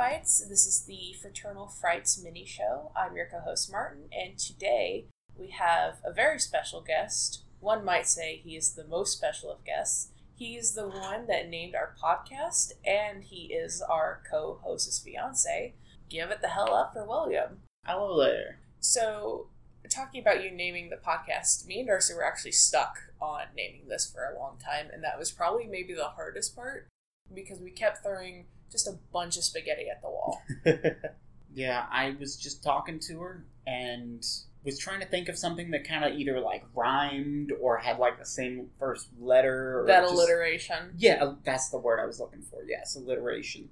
Bites. This is the Fraternal Frights mini show. I'm your co host, Martin, and today we have a very special guest. One might say he is the most special of guests. He's the one that named our podcast, and he is our co host's fiance. Give it the hell up for William. Hello there. So, talking about you naming the podcast, me and Darcy were actually stuck on naming this for a long time, and that was probably maybe the hardest part because we kept throwing just a bunch of spaghetti at the wall. yeah, I was just talking to her and was trying to think of something that kind of either like rhymed or had like the same first letter. Or that just- alliteration. Yeah, uh, that's the word I was looking for. Yes, alliteration.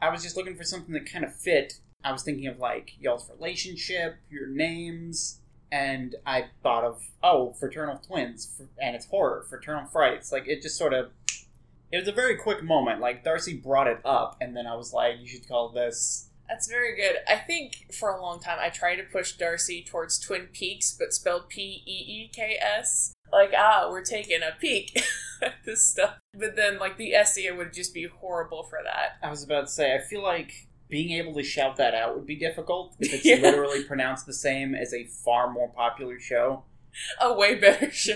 I was just looking for something that kind of fit. I was thinking of like y'all's relationship, your names, and I thought of oh, fraternal twins, and it's horror, fraternal frights. Like it just sort of. It was a very quick moment. Like Darcy brought it up, and then I was like, "You should call this." That's very good. I think for a long time I tried to push Darcy towards Twin Peaks, but spelled P E E K S. Like, ah, we're taking a peek at this stuff. But then, like, the SEO would just be horrible for that. I was about to say, I feel like being able to shout that out would be difficult. If it's Yeah. literally pronounced the same as a far more popular show. A way better show.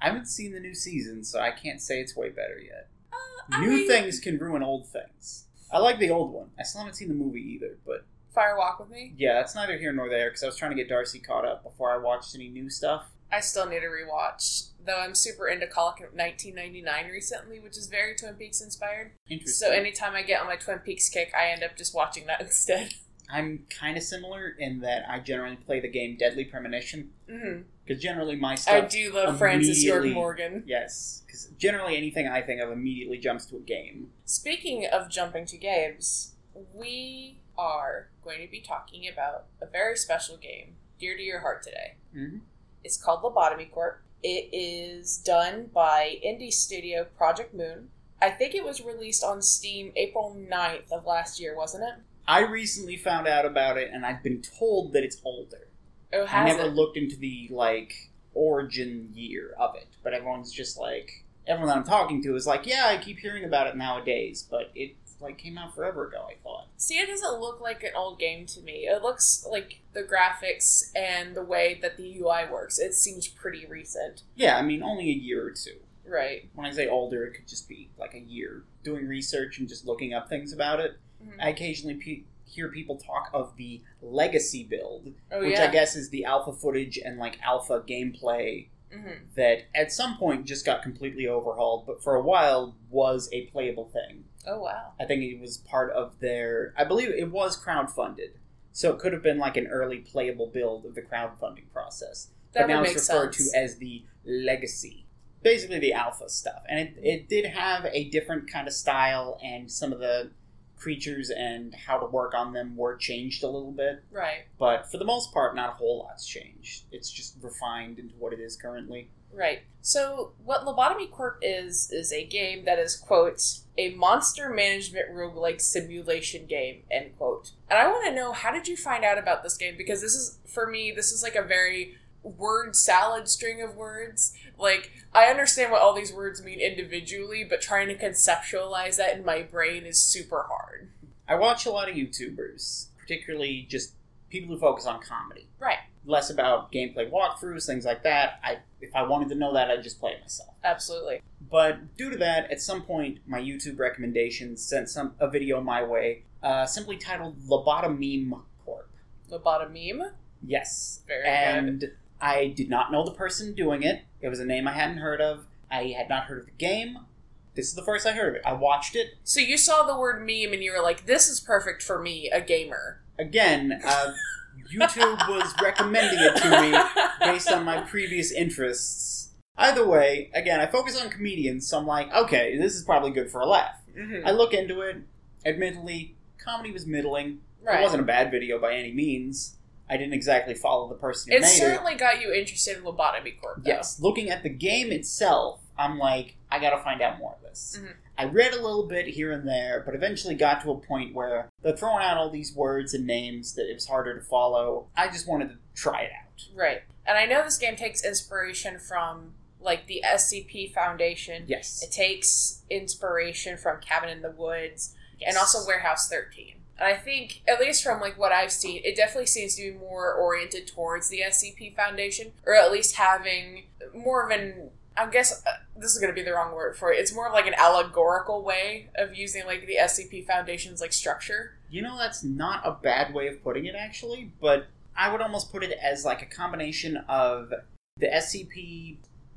I haven't seen the new season, so I can't say it's way better yet. Uh, I new mean- things can ruin old things. I like the old one. I still haven't seen the movie either, but Fire Walk with Me. yeah, that's neither here nor there because I was trying to get Darcy caught up before I watched any new stuff. I still need to rewatch, though I'm super into Clock 1999 recently, which is very Twin Peaks inspired. Interesting. So anytime I get on my Twin Peaks kick, I end up just watching that instead. I'm kind of similar in that I generally play the game Deadly Premonition because generally my stuff. I do love Francis York Morgan. Yes, because generally anything I think of immediately jumps to a game. Speaking of jumping to games, we are going to be talking about a very special game dear to your heart today. Mm-hmm. It's called Lobotomy Corp. It is done by indie studio Project Moon. I think it was released on Steam April 9th of last year, wasn't it? I recently found out about it, and I've been told that it's older. Oh, I never it? looked into the like origin year of it, but everyone's just like everyone that I'm talking to is like, yeah, I keep hearing about it nowadays, but it like came out forever ago. I thought. See, it doesn't look like an old game to me. It looks like the graphics and the way that the UI works. It seems pretty recent. Yeah, I mean, only a year or two. Right. When I say older, it could just be like a year doing research and just looking up things about it. Mhm. I occasionally pe- hear people talk of the legacy build, Oh, which yeah. I guess is the alpha footage and like alpha gameplay hmm that at some point just got completely overhauled, but for a while was a playable thing. Oh, wow. I think it was part of their. I believe it was crowdfunded, so it could have been like an early playable build of the crowdfunding process. That but now it's referred sense. to as the legacy, basically the alpha stuff, and it, it did have a different kind of style, and some of the creatures and how to work on them were changed a little bit. Right. But for the most part, not a whole lot's changed. It's just refined into what it is currently. Right. So, what Lobotomy Corp is, is a game that is, quote, a monster management roguelike simulation game, end quote. And I want to know, how did you find out about this game? Because this is, for me, this is like a very word salad string of words. Like, I understand what all these words mean individually, but trying to conceptualize that in my brain is super hard. I watch a lot of YouTubers, particularly just people who focus on comedy. Right. Less about gameplay walkthroughs, things like that. I if I wanted to know that, I'd just play it myself. Absolutely. But due to that, at some point, my YouTube recommendations sent some a video my way, uh, simply titled Lobotomeme Corp. Lobotomeme? Yes, Very good. I did not know the person doing it. It was a name I hadn't heard of. I had not heard of the game. This is the first I heard of it. I watched it So you saw the word meme and you were like, this is perfect for me, a gamer. again. Uh, YouTube was recommending it to me based on my previous interests. Either way, again, I focus on comedians, so I'm like, okay, this is probably good for a laugh. Mhm. I look into it. Admittedly, comedy was middling. Right. It wasn't a bad video by any means. I didn't exactly follow the person who It certainly got you interested in Lobotomy Corp. Though. Yes, looking at the game itself, I'm like, I gotta find out more of this. Mhm. I read a little bit here and there, but eventually got to a point where they're throwing out all these words and names that it was harder to follow. I just wanted to try it out. Right. And I know this game takes inspiration from like the SCP Foundation. Yes. It takes inspiration from Cabin in the Woods Yes. and also Warehouse 13. And I think, at least from like what I've seen, it definitely seems to be more oriented towards the SCP Foundation, or at least having more of an. I guess uh, this is going to be the wrong word for it. It's more of like an allegorical way of using like the SCP Foundation's like structure. You know, that's not a bad way of putting it, actually, but I would almost put it as like a combination of the SCP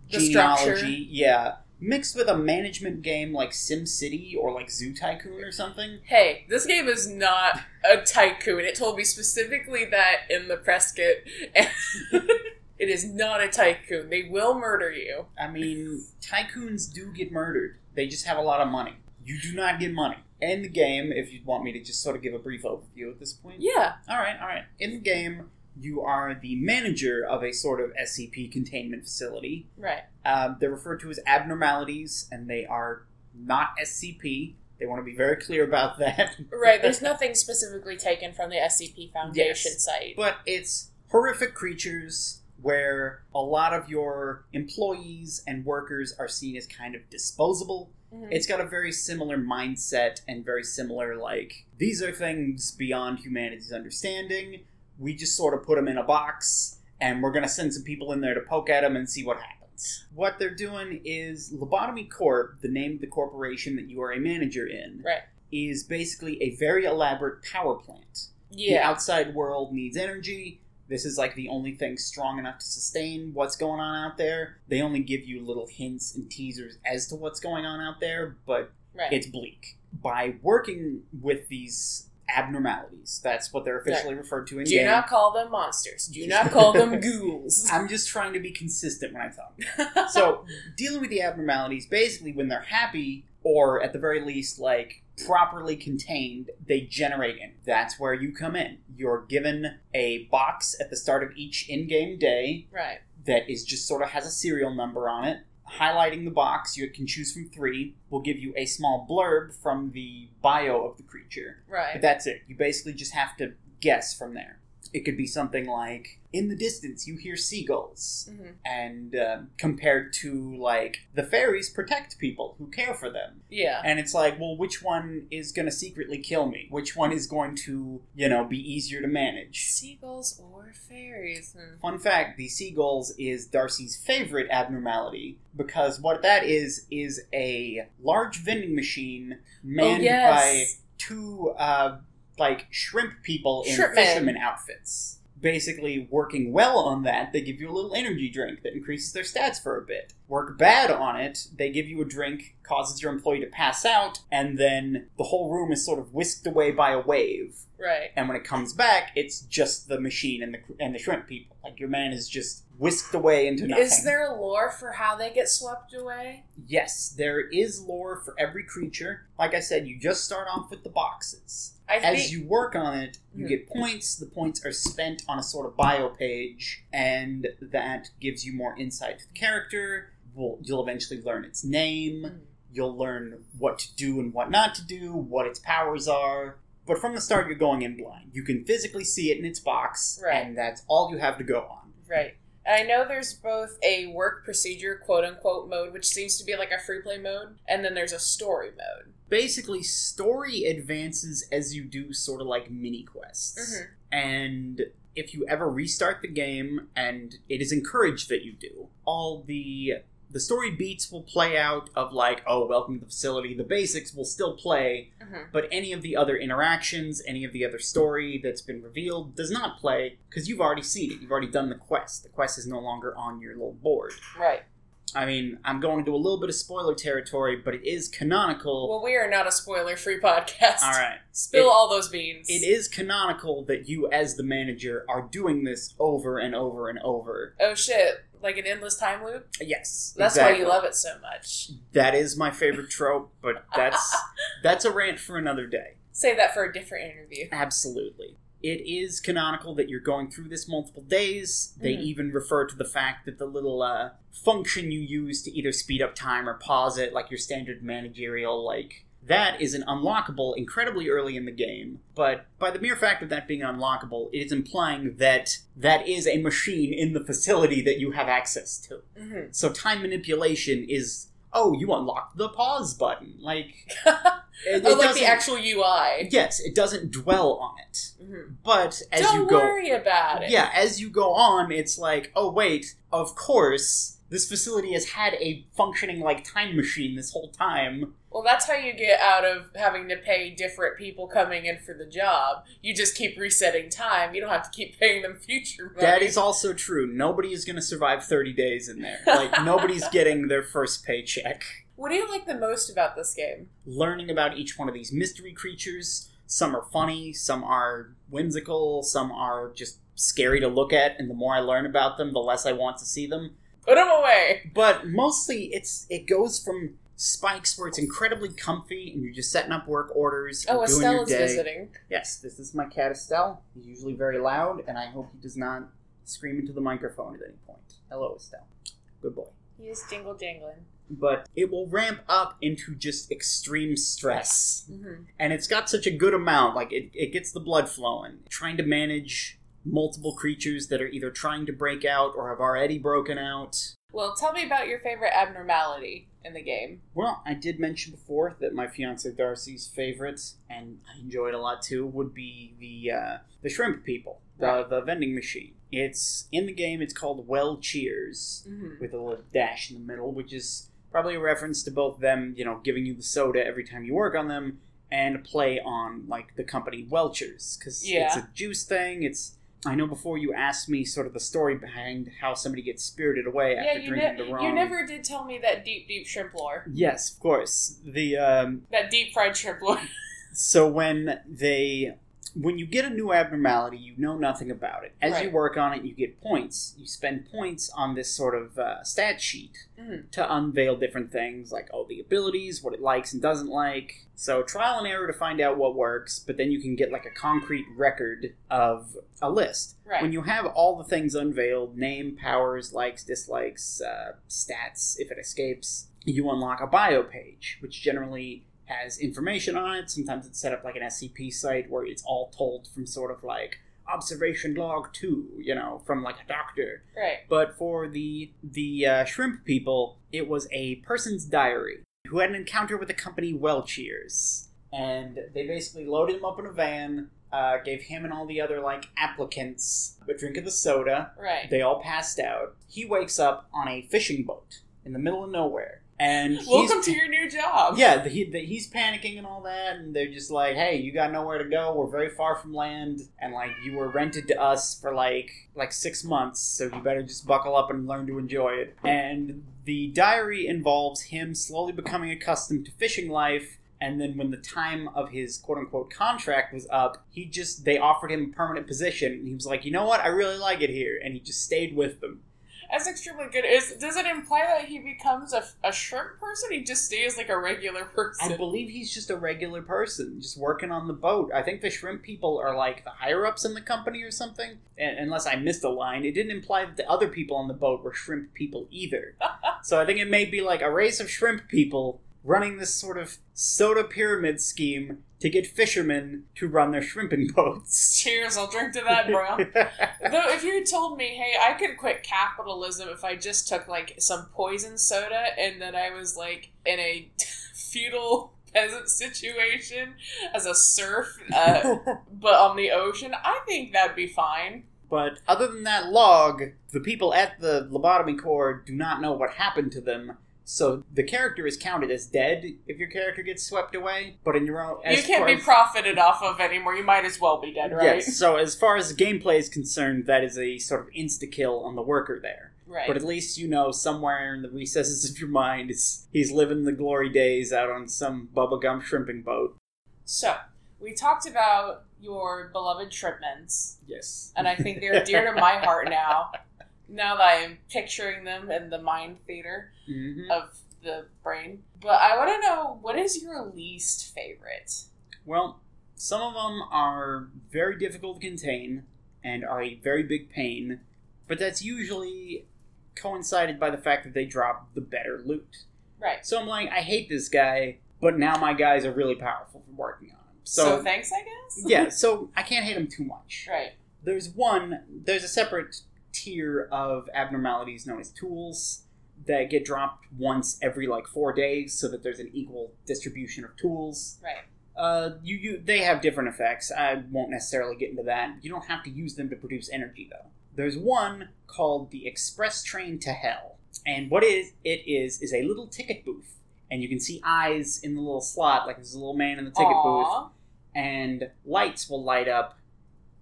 The genealogy, structure. yeah, mixed with a management game like SimCity or like Zoo Tycoon or something. Hey, this game is not a tycoon. It told me specifically that in the press kit. it is not a tycoon. They will murder you. I mean, tycoons do get murdered. They just have a lot of money. You do not get money. In the game, if you want me to just sort of give a brief overview at this point. Yeah. All right, all right. In the game, you are the manager of a sort of SCP containment facility. Right. Um, they're referred to as abnormalities, and they are not SCP. They want to be very clear about that. Right. There's nothing specifically taken from the SCP Foundation Yes. site. but it's horrific creatures where a lot of your employees and workers are seen as kind of disposable. Mhm. It's got a very similar mindset and very similar, like, these are things beyond humanity's understanding. We just sort of put them in a box, and we're going to send some people in there to poke at them and see what happens. What they're doing is Lobotomy Corp, the name of the corporation that you are a manager in, Right. is basically a very elaborate power plant. Yeah. The outside world needs energy. This is like the only thing strong enough to sustain what's going on out there. They only give you little hints and teasers as to what's going on out there, but Right. it's bleak. By working with these abnormalities, that's what they're officially referred to in game. Do game. not call them monsters. Do not call them ghouls. I'm just trying to be consistent when I talk. So, dealing with the abnormalities, basically, when they're happy, or at the very least, like properly contained, they generate in. That's where you come in. You're given a box at the start of each in game day right. that is just sort of has a serial number on it. Highlighting the box, you can choose from three, will give you a small blurb from the bio of the creature. But Right. that's it. You basically just have to guess from there. It could be something like, in the distance, you hear seagulls hmm and um, compared to like the fairies protect people who care for them Yeah. and it's like well which one is going to secretly kill me which one is going to you know be easier to manage Seagulls or fairies? Hmm. fun fact the seagulls is darcy's favorite abnormality because what that is is a large vending machine manned oh, yes. by two uh, like shrimp people in Shrimp fisherman outfits. Basically, working well on that, they give you a little energy drink that increases their stats for a bit. Work bad on it, they give you a drink, causes your employee to pass out, and then the whole room is sort of whisked away by a wave. Right. And when it comes back, it's just the machine and the and the shrimp people. Like your man is just whisked away into nothing. Is there a lore for how they get swept away? Yes, there is lore for every creature. Like I said, you just start off with the boxes. I As think. you work on it, you Mhm. get points. The points are spent on a sort of bio page, and that gives you more insight to the character. Well, you'll eventually learn its name. Mhm. You'll learn what to do and what not to do, what its powers are. But from the start, you're going in blind. You can physically see it in its box, Right. and that's all you have to go on. Right. And I know there's both a work procedure, quote unquote, mode, which seems to be like a free play mode, and then there's a story mode. Basically, story advances as you do sort of like mini quests. Mhm. and if you ever restart the game and it is encouraged that you do all the the story beats will play out of like oh welcome to the facility the basics will still play Mhm. but any of the other interactions any of the other story that's been revealed does not play because you've already seen it you've already done the quest the quest is no longer on your little board Right. i mean i'm going into a little bit of spoiler territory but it is canonical Well, we are not a spoiler free podcast. all right Spill It- all those beans. it is canonical that you as the manager are doing this over and over and over Oh shit. Like an endless time loop? Yes, That's why you love it so much. That is my favorite trope, but that's that's a rant for another day. Save that for a different interview. Absolutely. It is canonical that you're going through this multiple days. They Mhm. even refer to the fact that the little uh, function you use to either speed up time or pause it, like your standard managerial, like that is an unlockable incredibly early in the game. But by the mere fact of that being unlockable, it is implying that that is a machine in the facility that you have access to. hmm So time manipulation is oh, you unlocked the pause button. Like, it, oh, like doesn't- the actual UI. Yes, it doesn't dwell on it. Mhm. But as Don't you go, worry about it. yeah, as you go on, it's like, oh wait, of course, this facility has had a functioning like time machine this whole time. Well, that's how you get out of having to pay different people coming in for the job. You just keep resetting time. You don't have to keep paying them future money. That is also true. Nobody is going to survive 30 days in there. Like, nobody's getting their first paycheck. What do you like the most about this game? Learning about each one of these mystery creatures. Some are funny, some are whimsical, some are just scary to look at, and the more I learn about them, the less I want to see them. Put them away. But mostly, it's it goes from spikes where it's incredibly comfy and you're just setting up work orders. Oh, Estelle is visiting. Yes, this is my cat Estelle. He's usually very loud, and I hope he does not scream into the microphone at any point. Hello, Estelle. Good boy. He is jingle jangling. But it will ramp up into just extreme stress. Mm-hmm. And it's got such a good amount, like, it, it gets the blood flowing. Trying to manage multiple creatures that are either trying to break out or have already broken out. Well, tell me about your favorite abnormality in the game. Well, I did mention before that my fiance Darcy's favorite, and I enjoyed a lot too, would be the uh, the shrimp people, the Right. the vending machine. It's in the game. It's called Well Cheers Mm-hmm. with a little dash in the middle, which is probably a reference to both them, you know, giving you the soda every time you work on them, and play on like the company Welchers because it's a juice thing. It's I know before you asked me sort of the story behind how somebody gets spirited away Yeah, after drinking ne- the wrong. you never did tell me that deep, deep shrimp lore. Yes, of course. The um, That deep fried shrimp lore. so when they when you get a new abnormality, you know nothing about it. As you work on it, you get points. You spend points on this sort of uh, stat sheet Mhm. to unveil different things like oh the abilities, what it likes and doesn't like. So trial and error to find out what works, but then you can get like a concrete record of a list. Right. When you have all the things unveiled name, powers, likes, dislikes, uh, stats, if it escapes you unlock a bio page, which generally has information on it. Sometimes it's set up like an SCP site where it's all told from sort of like observation log two, you know, from like a doctor. right. But for the the uh, shrimp people, it was a person's diary who had an encounter with the company Wellcheers, and they basically loaded him up in a van, uh, gave him and all the other like applicants a drink of the soda. Right. They all passed out. He wakes up on a fishing boat in the middle of nowhere, and he's Welcome to your new job. yeah, the, he, the, he's panicking and all that, and they're just like, "Hey, you got nowhere to go. We're very far from land, and like you were rented to us for like like six months, so you better just buckle up and learn to enjoy it." And the diary involves him slowly becoming accustomed to fishing life. And then, when the time of his "quote unquote" contract was up, he just they offered him a permanent position, and he was like, "You know what? I really like it here," and he just stayed with them. That's extremely good. Is does it imply that he becomes a, a shrimp person? He just stays like a regular person. I believe he's just a regular person, just working on the boat. I think the shrimp people are like the higher ups in the company or something. And, unless I missed a line, it didn't imply that the other people on the boat were shrimp people either. so I think it may be like a race of shrimp people running this sort of soda pyramid scheme to get fishermen to run their shrimping boats. Cheers! I'll drink to that, bro. Though, if you told me, hey, I could quit capitalism if I just took like some poison soda and then I was like in a feudal peasant situation as a serf, uh, but on the ocean, I think that'd be fine. But other than that log, the people at the Lobotomy Corp do not know what happened to them. So the character is counted as dead if your character gets swept away. But in your own, you can't be as- profited off of anymore. You might as well be dead, right? Yes. So as far as gameplay is concerned, that is a sort of insta kill on the worker there. Right. But at least you know somewhere in the recesses of your mind is he's living the glory days out on some bubblegum shrimping boat. so we talked about your beloved shrimpmans, Yes. and I think they're dear to my heart now. Now that I'm picturing them in the mind theater. hmm of the brain. But I want to know what is your least favorite? Well, some of them are very difficult to contain and are a very big pain, but that's usually coincided by the fact that they drop the better loot. Right. So I'm like, I hate this guy, but now my guys are really powerful from working on him. So, So, thanks, I guess. yeah, so I can't hate him too much. Right. There's one, there's a separate tier of abnormalities known as tools. that get dropped once every like four days, so that there's an equal distribution of tools. Right. Uh, you, you they have different effects. I won't necessarily get into that. You don't have to use them to produce energy though. There's one called the Express Train to Hell, and what is it is is a little ticket booth, and you can see eyes in the little slot, like there's a little man in the ticket booth, and lights will light up.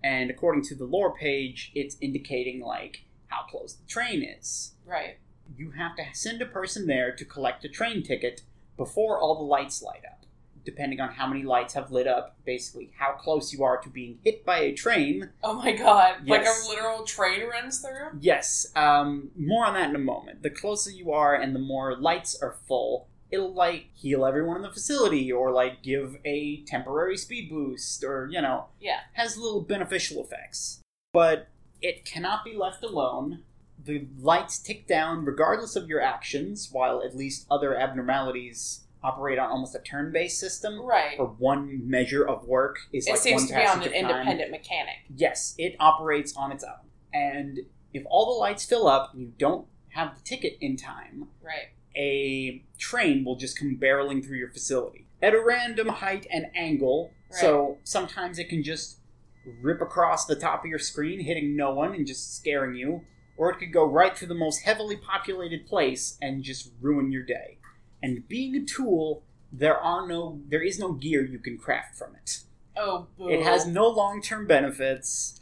And according to the lore page, it's indicating like how close the train is. Right. You have to send a person there to collect a train ticket before all the lights light up. Depending on how many lights have lit up, basically how close you are to being hit by a train. Oh my god. Like a literal train runs through? Yes, um, more on that in a moment. The closer you are and the more lights are full, it'll like heal everyone in the facility or like give a temporary speed boost or, you know, Yeah. has little beneficial effects. But it cannot be left alone. The lights tick down regardless of your actions, while at least other abnormalities operate on almost a turn-based system. Right. Or one measure of work is It like seems one to be on an independent mechanic. Yes, it operates on its own. And if all the lights fill up and you don't have the ticket in time, Right. A train will just come barreling through your facility at a random height and angle. So sometimes it can just rip across the top of your screen, hitting no one and just scaring you, or it could go right through the most heavily populated place and just ruin your day. And being a tool, there are no there is no gear you can craft from it. Oh, boo. It has no long-term benefits.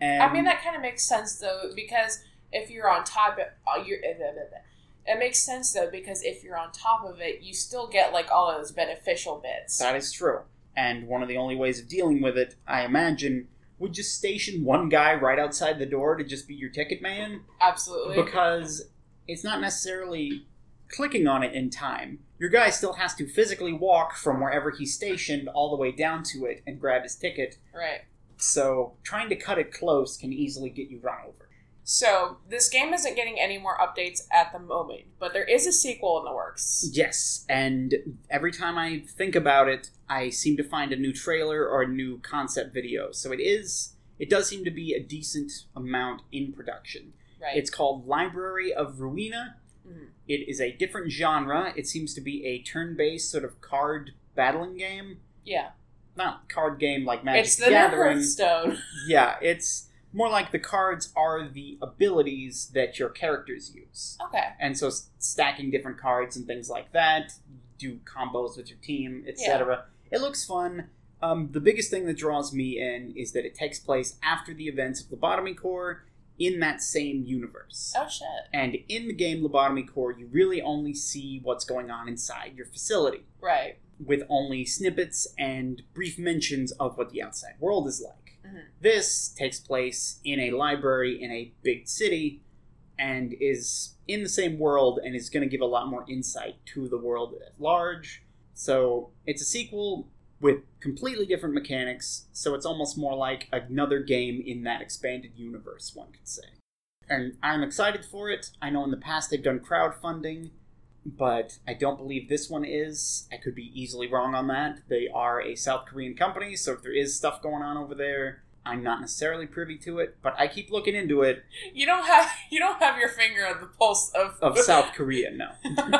And I mean, that kind of makes sense though, because if you're on top of uh, you're, uh, uh, uh, it makes sense though because if you're on top of it, you still get like all of those beneficial bits. That is true. And one of the only ways of dealing with it, I imagine, would just station one guy right outside the door to just be your ticket man. Absolutely. Because it's not necessarily clicking on it in time. Your guy still has to physically walk from wherever he's stationed all the way down to it and grab his ticket. right. So trying to cut it close can easily get you run over. So this game isn't getting any more updates at the moment, but there is a sequel in the works. Yes, and every time I think about it, I seem to find a new trailer or a new concept video. So it is, it does seem to be a decent amount in production. Right. It's called Library of Ruina. Mhm. It is a different genre. It seems to be a turn-based sort of card battling game. yeah. Not card game like Magic It's the the Gathering. Hearthstone. Yeah, it's more like the cards are the abilities that your characters use. Okay. and so s- stacking different cards and things like that do combos with your team etc it looks fun um, the biggest thing that draws me in is that it takes place after the events of Lobotomy Corp in that same universe Oh shit. and in the game Lobotomy Corp you really only see what's going on inside your facility Right. with only snippets and brief mentions of what the outside world is like Mhm. this takes place in a library in a big city and is in the same world and is going to give a lot more insight to the world at large. So it's a sequel with completely different mechanics, so it's almost more like another game in that expanded universe, one could say. And I'm excited for it. I know in the past they've done crowdfunding, but I don't believe this one is. I could be easily wrong on that. They are a South Korean company, so if there is stuff going on over there, I'm not necessarily privy to it, but I keep looking into it You don't have you don't have your finger on the pulse of of South Korea, no.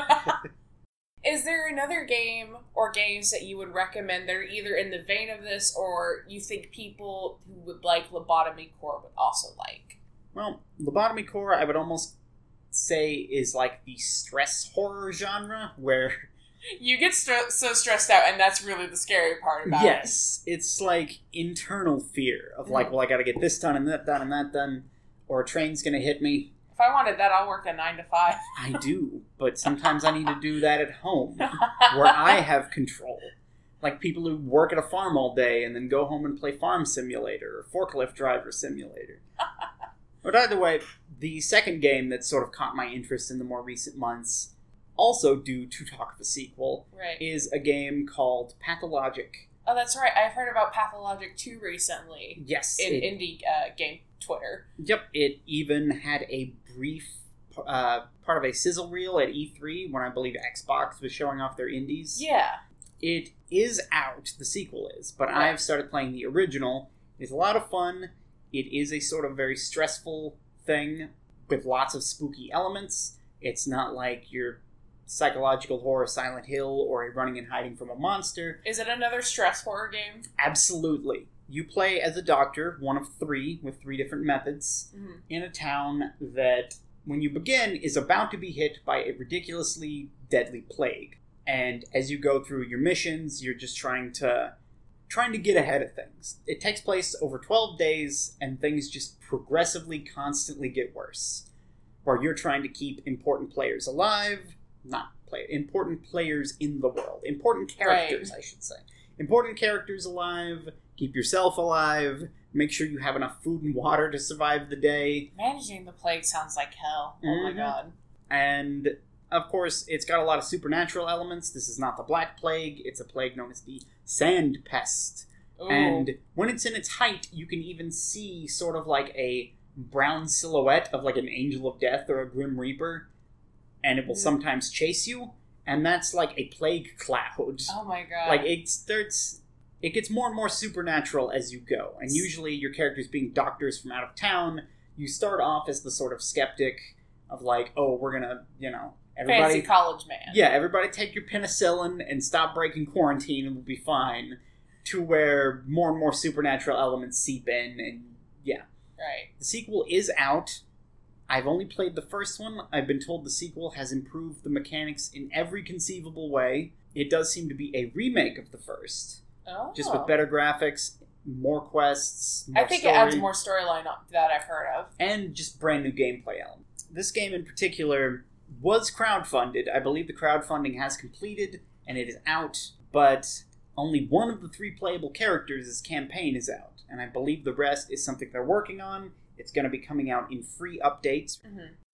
Is there another game or games that you would recommend that are either in the vein of this or you think people who would like Lobotomy Corp would also like? Well, Lobotomy Corp, I would almost say, is like the stress horror genre, where, You get stre- so stressed out, and that's really the scary part about it. yes, it's like internal fear of like, Mhm. well, I gotta get this done and that done and that done, or a train's gonna hit me. If I wanted that, I'll work a nine to five. I do, but sometimes I need to do that at home, where I have control. Like people who work at a farm all day and then go home and play Farm Simulator or Forklift Driver Simulator. but either way, the second game that sort of caught my interest in the more recent months, also due to talk of a sequel, right. is a game called Pathologic. Oh, that's right. I've heard about Pathologic 2 recently Yes, in it, indie uh, game Twitter. yep. It even had a brief uh, part of a sizzle reel at E3 when I believe Xbox was showing off their indies. Yeah. it is out the sequel is but Right. i've started playing the original it's a lot of fun it is a sort of very stressful thing with lots of spooky elements It's not like your psychological horror Silent Hill or a running and hiding from a monster. Is it another stress horror game? Absolutely. You play as a doctor, one of three, with three different methods, Mhm. in a town that, when you begin, is about to be hit by a ridiculously deadly plague. And as you go through your missions, you're just trying to trying to get ahead of things. It takes place over 12 days, and things just progressively, constantly get worse. Where you're trying to keep important players alive, not play important players in the world, important characters, I should say. Important characters alive, keep yourself alive, make sure you have enough food and water to survive the day, Managing the plague sounds like hell. Oh my Mhm. god. and of course, it's got a lot of supernatural elements. This is not the Black Plague, it's a plague known as the Sand Pest. Ooh. And when it's in its height, you can even see sort of like a brown silhouette of like an angel of death or a grim reaper, and it will Mhm. sometimes chase you, and that's like a plague cloud. oh my god. Like it starts, it gets more and more supernatural as you go, and usually your characters being doctors from out of town, you start off as the sort of skeptic of like, oh, we're gonna, you know, everybody, Fancy college man. yeah, everybody take your penicillin and stop breaking quarantine, and we'll be fine. To where more and more supernatural elements seep in, and yeah, Right. the sequel is out. I've only played the first one. I've been told the sequel has improved the mechanics in every conceivable way. It does seem to be a remake of the first, Oh. just with oh. better graphics, more quests, more I think story, it adds more storyline that I've heard of. and just brand new gameplay elements. This game in particular was crowdfunded. I believe the crowdfunding has completed and it is out, but only one of the three playable characters' campaign is out, and I believe the rest is something they're working on. It's going to be coming out in free updates.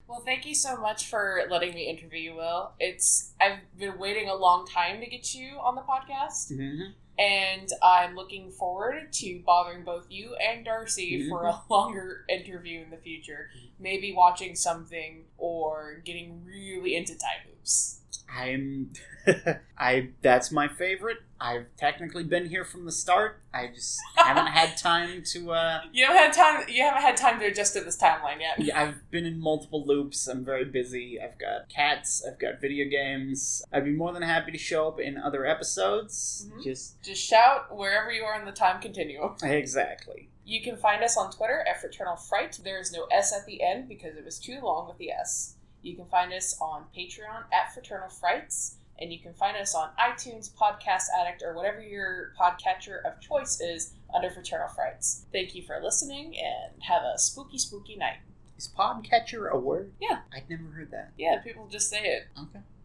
Well, thank you so much for letting me interview you, Will. It's I've been waiting a long time to get you on the podcast, Mm-hmm. And I'm looking forward to bothering both you and Darcy mm-hmm. for a longer interview in the future. Mm-hmm. Maybe watching something or getting really into time loops. I'm, I that's my favorite. I've technically been here from the start. I just haven't had time to. uh You haven't had time. You haven't had time to adjust to this timeline yet. Yeah, I've been in multiple loops. I'm very busy. I've got cats. I've got video games. I'd be more than happy to show up in other episodes. Mhm. Just Just shout wherever you are in the time continuum. exactly. You can find us on Twitter at Fraternal Fright. There is no S at the end because it was too long with the S. You can find us on Patreon at Fraternal Frights, and you can find us on iTunes, Podcast Addict, or whatever your podcatcher of choice is under Fraternal Frights. Thank you for listening, and have a spooky, spooky night. Is podcatcher a word? Yeah. I'd never heard that. Yeah, people just say it. Okay.